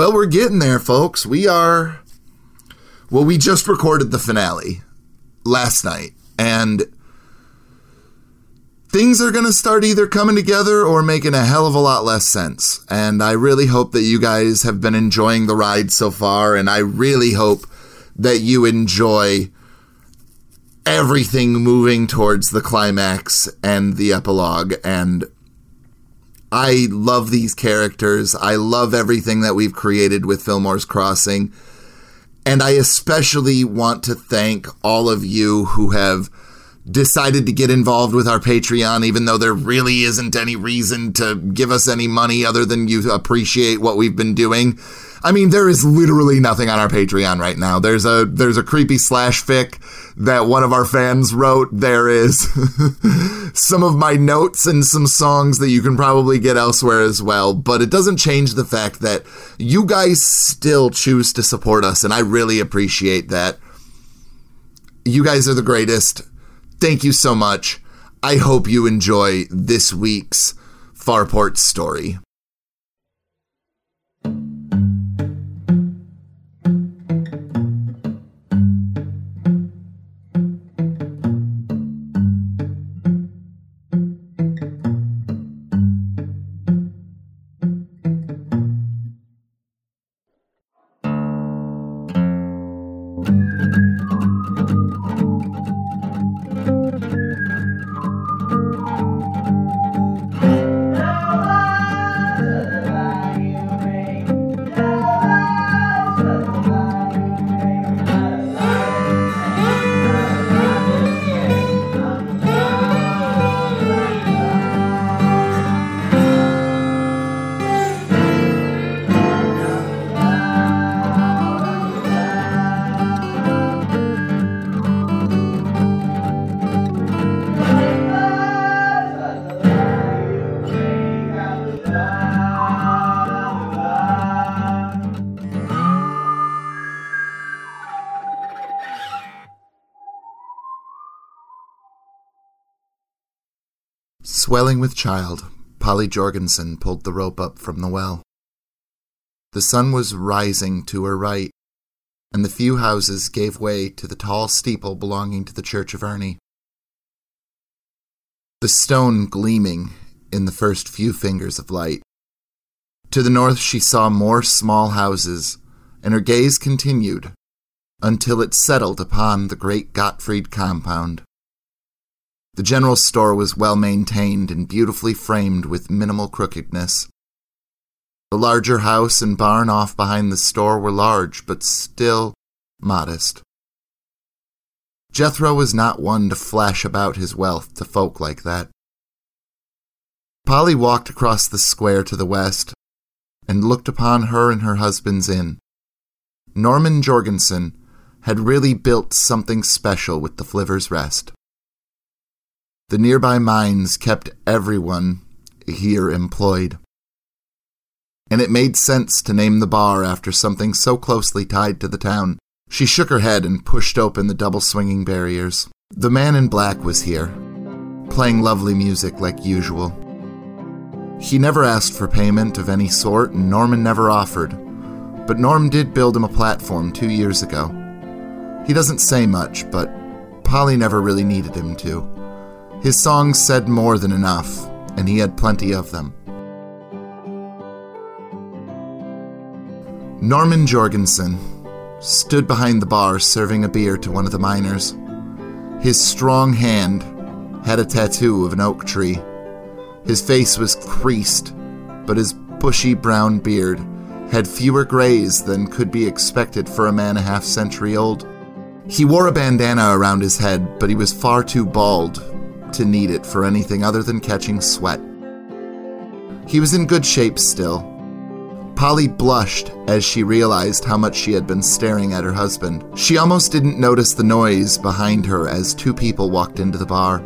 Well, we're getting there, folks. We are. Well, we just recorded the finale last night, and things are going to start either coming together or making a hell of a lot less sense. And I really hope that you guys have been enjoying the ride so far, and I really hope that you enjoy everything moving towards the climax and the epilogue. And I love these characters. I love everything that we've created with Fillmore's Crossing. And I especially want to thank all of you who have decided to get involved with our Patreon, even though there really isn't any reason to give us any money other than you appreciate what we've been doing. I mean, there is literally nothing on our Patreon right now. There's a there's a creepy slash fic that one of our fans wrote. There is some of my notes and some songs that you can probably get elsewhere as well. But it doesn't change the fact that you guys still choose to support us, and I really appreciate that. You guys are the greatest. Thank you so much. I hope you enjoy this week's Farport story. Swelling with child, Polly Jorgensen pulled the rope up from the well. The sun was rising to her right, and the few houses gave way to the tall steeple belonging to the Church of Ernie. The stone gleaming in the first few fingers of light. To the north, she saw more small houses, and her gaze continued until it settled upon the great Gottfried compound. The general store was well maintained and beautifully framed with minimal crookedness. The larger house and barn off behind the store were large, but still modest. Jethro was not one to flash about his wealth to folk like that. Polly walked across the square to the west and looked upon her and her husband's inn. Norman Jorgensen had really built something special with the Flivver's Rest. The nearby mines kept everyone here employed. And it made sense to name the bar after something so closely tied to the town. She shook her head and pushed open the double swinging barriers. The man in black was here, playing lovely music like usual. He never asked for payment of any sort, and Norman never offered. But Norm did build him a platform two years ago. He doesn't say much, but Polly never really needed him to. His songs said more than enough, and he had plenty of them. Norman Jorgensen stood behind the bar serving a beer to one of the miners. His strong hand had a tattoo of an oak tree. His face was creased, but his bushy brown beard had fewer grays than could be expected for a man a half century old. He wore a bandana around his head, but he was far too bald to need it for anything other than catching sweat. He was in good shape still. Polly blushed as she realized how much she had been staring at her husband. She almost didn't notice the noise behind her as two people walked into the bar.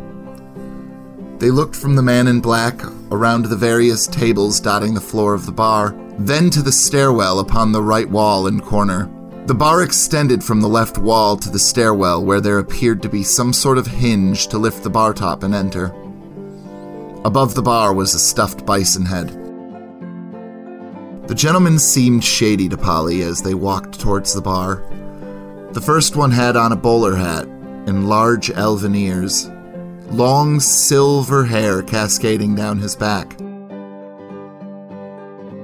They looked from the man in black around the various tables dotting the floor of the bar, then to the stairwell upon the right wall and corner. The bar extended from the left wall to the stairwell, where there appeared to be some sort of hinge to lift the bar top and enter. Above the bar was a stuffed bison head. The gentlemen seemed shady to Polly as they walked towards the bar. The first one had on a bowler hat and large elven ears, long silver hair cascading down his back.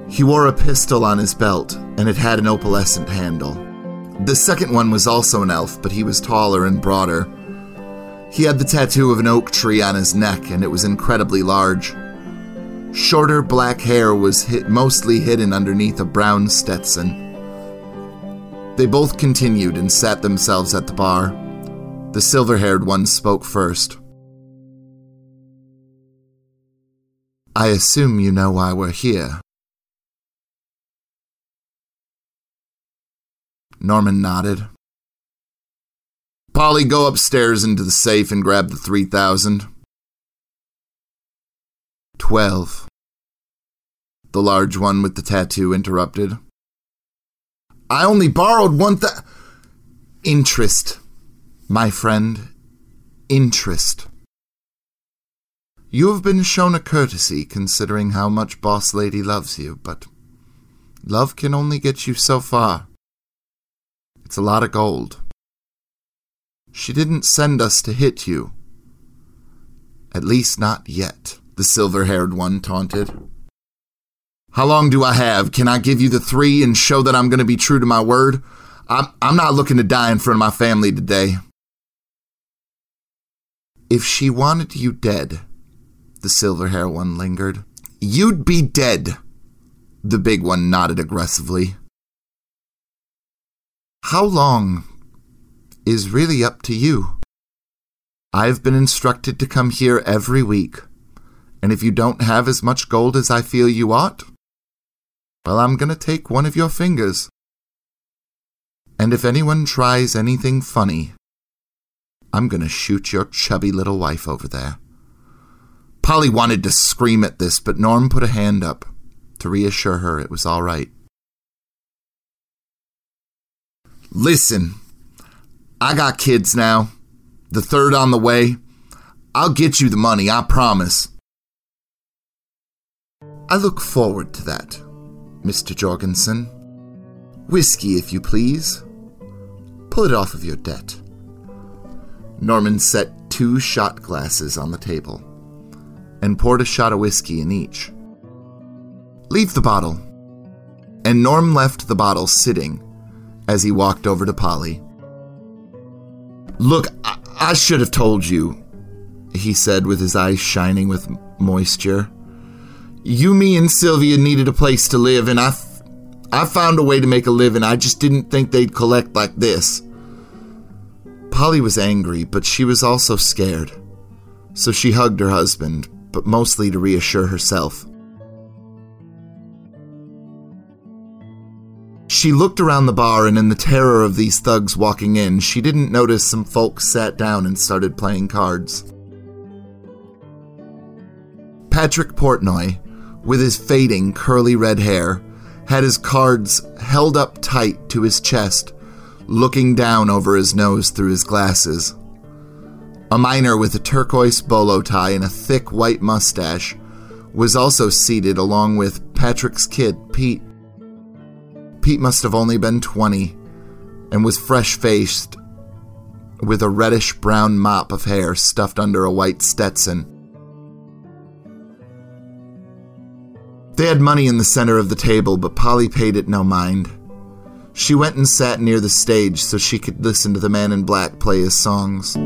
He wore a pistol on his belt, and it had an opalescent handle. The second one was also an elf, but he was taller and broader. He had the tattoo of an oak tree on his neck, and it was incredibly large. Shorter black hair was hit, mostly hidden underneath a brown Stetson. They both continued and sat themselves at the bar. The silver haired one spoke first. I assume you know why we're here. Norman nodded. Polly, go upstairs into the safe and grab the 3000. Twelve. The large one with the tattoo interrupted. I only borrowed one th- Interest, my friend. Interest. You have been shown a courtesy considering how much Boss Lady loves you, but love can only get you so far. It's a lot of gold. She didn't send us to hit you. At least not yet, the silver haired one taunted. How long do I have? Can I give you the three and show that I'm going to be true to my word? I'm, I'm not looking to die in front of my family today. If she wanted you dead, the silver haired one lingered, you'd be dead. The big one nodded aggressively. How long is really up to you. I've been instructed to come here every week, and if you don't have as much gold as I feel you ought, well, I'm going to take one of your fingers. And if anyone tries anything funny, I'm going to shoot your chubby little wife over there. Polly wanted to scream at this, but Norm put a hand up to reassure her it was all right. Listen, I got kids now. The third on the way. I'll get you the money, I promise. I look forward to that, Mr. Jorgensen. Whiskey, if you please. Pull it off of your debt. Norman set two shot glasses on the table and poured a shot of whiskey in each. Leave the bottle. And Norm left the bottle sitting as he walked over to Polly. Look, I, I should have told you, he said with his eyes shining with moisture. You, me, and Sylvia needed a place to live, and I, f- I found a way to make a living. I just didn't think they'd collect like this. Polly was angry, but she was also scared. So she hugged her husband, but mostly to reassure herself. She looked around the bar, and in the terror of these thugs walking in, she didn't notice some folks sat down and started playing cards. Patrick Portnoy, with his fading curly red hair, had his cards held up tight to his chest, looking down over his nose through his glasses. A miner with a turquoise bolo tie and a thick white mustache was also seated along with Patrick's kid, Pete. Pete must have only been 20 and was fresh faced with a reddish brown mop of hair stuffed under a white Stetson. They had money in the center of the table, but Polly paid it no mind. She went and sat near the stage so she could listen to the man in black play his songs.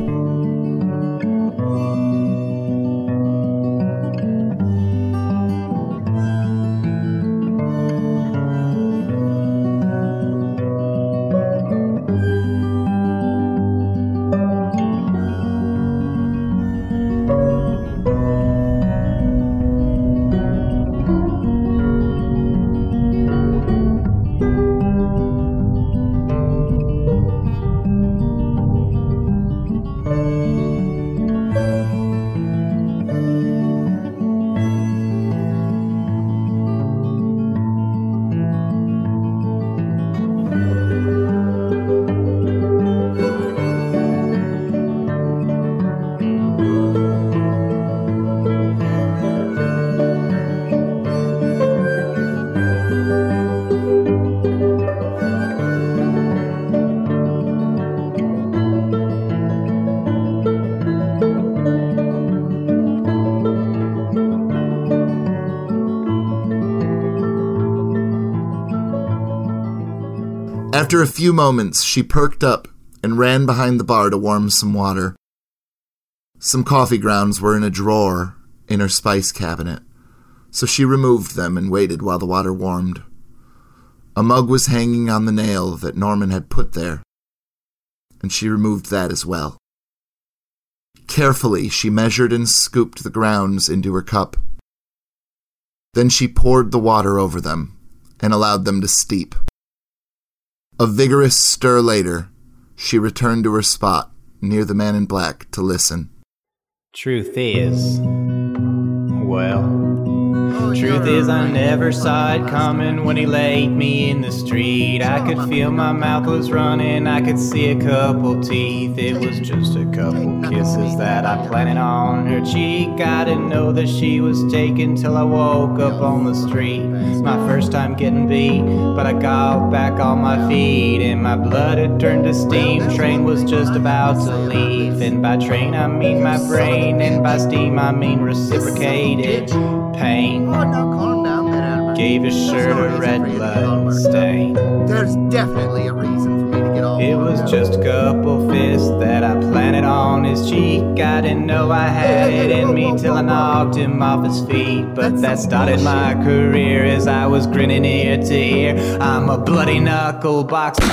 After a few moments, she perked up and ran behind the bar to warm some water. Some coffee grounds were in a drawer in her spice cabinet, so she removed them and waited while the water warmed. A mug was hanging on the nail that Norman had put there, and she removed that as well. Carefully, she measured and scooped the grounds into her cup. Then she poured the water over them and allowed them to steep. A vigorous stir later, she returned to her spot near the man in black to listen. Truth is, well, Truth is, I never saw it coming when he laid me in the street. I could feel my mouth was running, I could see a couple teeth. It was just a couple kisses that I planted on her cheek. I didn't know that she was taken till I woke up on the street. My first time getting beat, but I got back on my feet, and my blood had turned to steam. Train was just about to leave, and by train I mean my brain, and by steam I mean reciprocated pain. Oh, no, calm down there, Albert. Gave his shirt a red blood stain. There's definitely a reason for me to get all It was just a couple fists that I planted on his cheek. I didn't know I had it in me till I knocked him off his feet. But that started my career as I was grinning ear to ear. I'm a bloody knuckle boxer.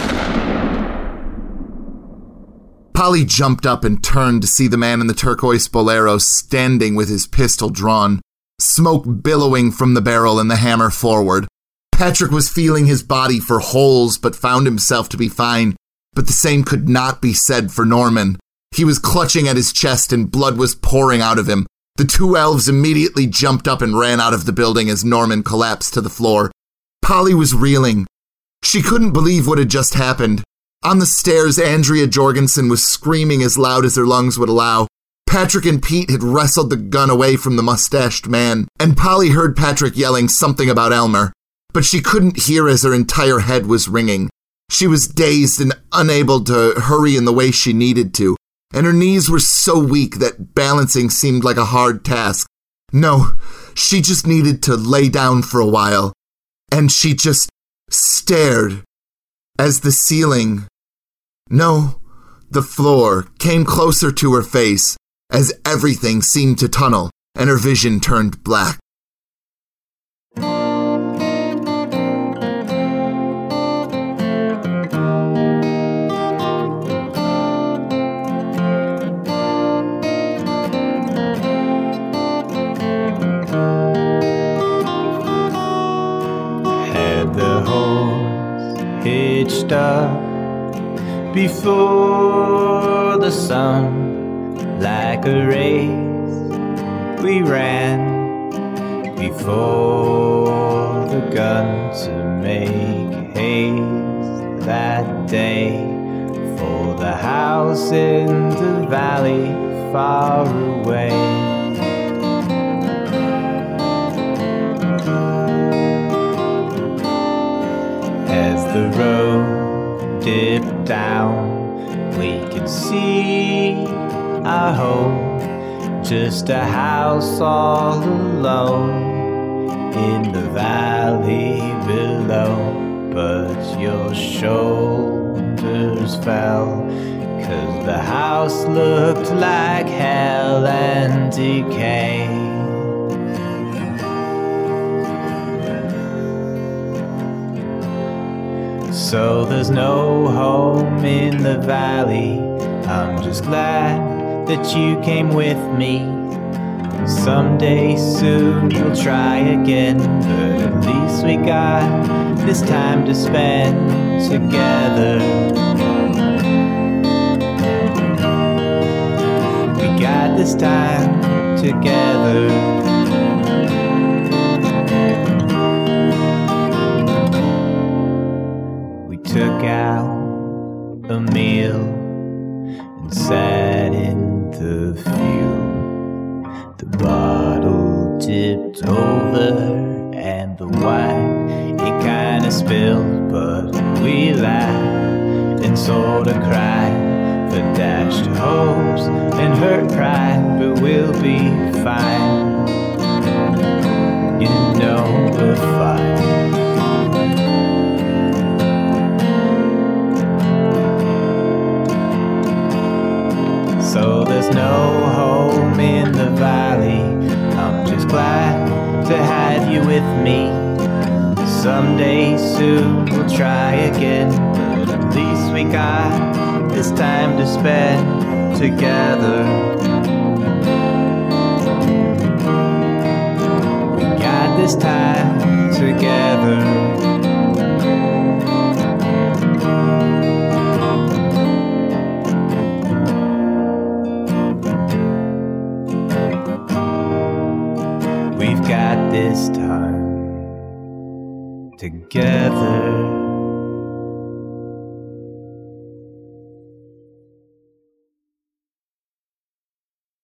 Polly jumped up and turned to see the man in the turquoise bolero standing with his pistol drawn, smoke billowing from the barrel and the hammer forward. Patrick was feeling his body for holes but found himself to be fine, but the same could not be said for Norman. He was clutching at his chest and blood was pouring out of him. The two elves immediately jumped up and ran out of the building as Norman collapsed to the floor. Polly was reeling. She couldn't believe what had just happened. On the stairs, Andrea Jorgensen was screaming as loud as her lungs would allow. Patrick and Pete had wrestled the gun away from the mustached man, and Polly heard Patrick yelling something about Elmer, but she couldn't hear as her entire head was ringing. She was dazed and unable to hurry in the way she needed to, and her knees were so weak that balancing seemed like a hard task. No, she just needed to lay down for a while, and she just stared as the ceiling no, the floor came closer to her face as everything seemed to tunnel and her vision turned black. Hitched up before the sun like a race. We ran before the gun to make haste that day for the house in the valley far away. As the road dipped down, we could see our home. Just a house all alone in the valley below. But your shoulders fell, cause the house looked like hell and decay. So there's no home in the valley. I'm just glad that you came with me. Someday soon we'll try again, but at least we got this time to spend together. We got this time together. We took out a meal crushed hopes and hurt pride, but we'll be fine. You know we're fine. So there's no home in the valley. I'm just glad to have you with me. Someday soon we'll try again, but at least we got this time to spend together. We got this time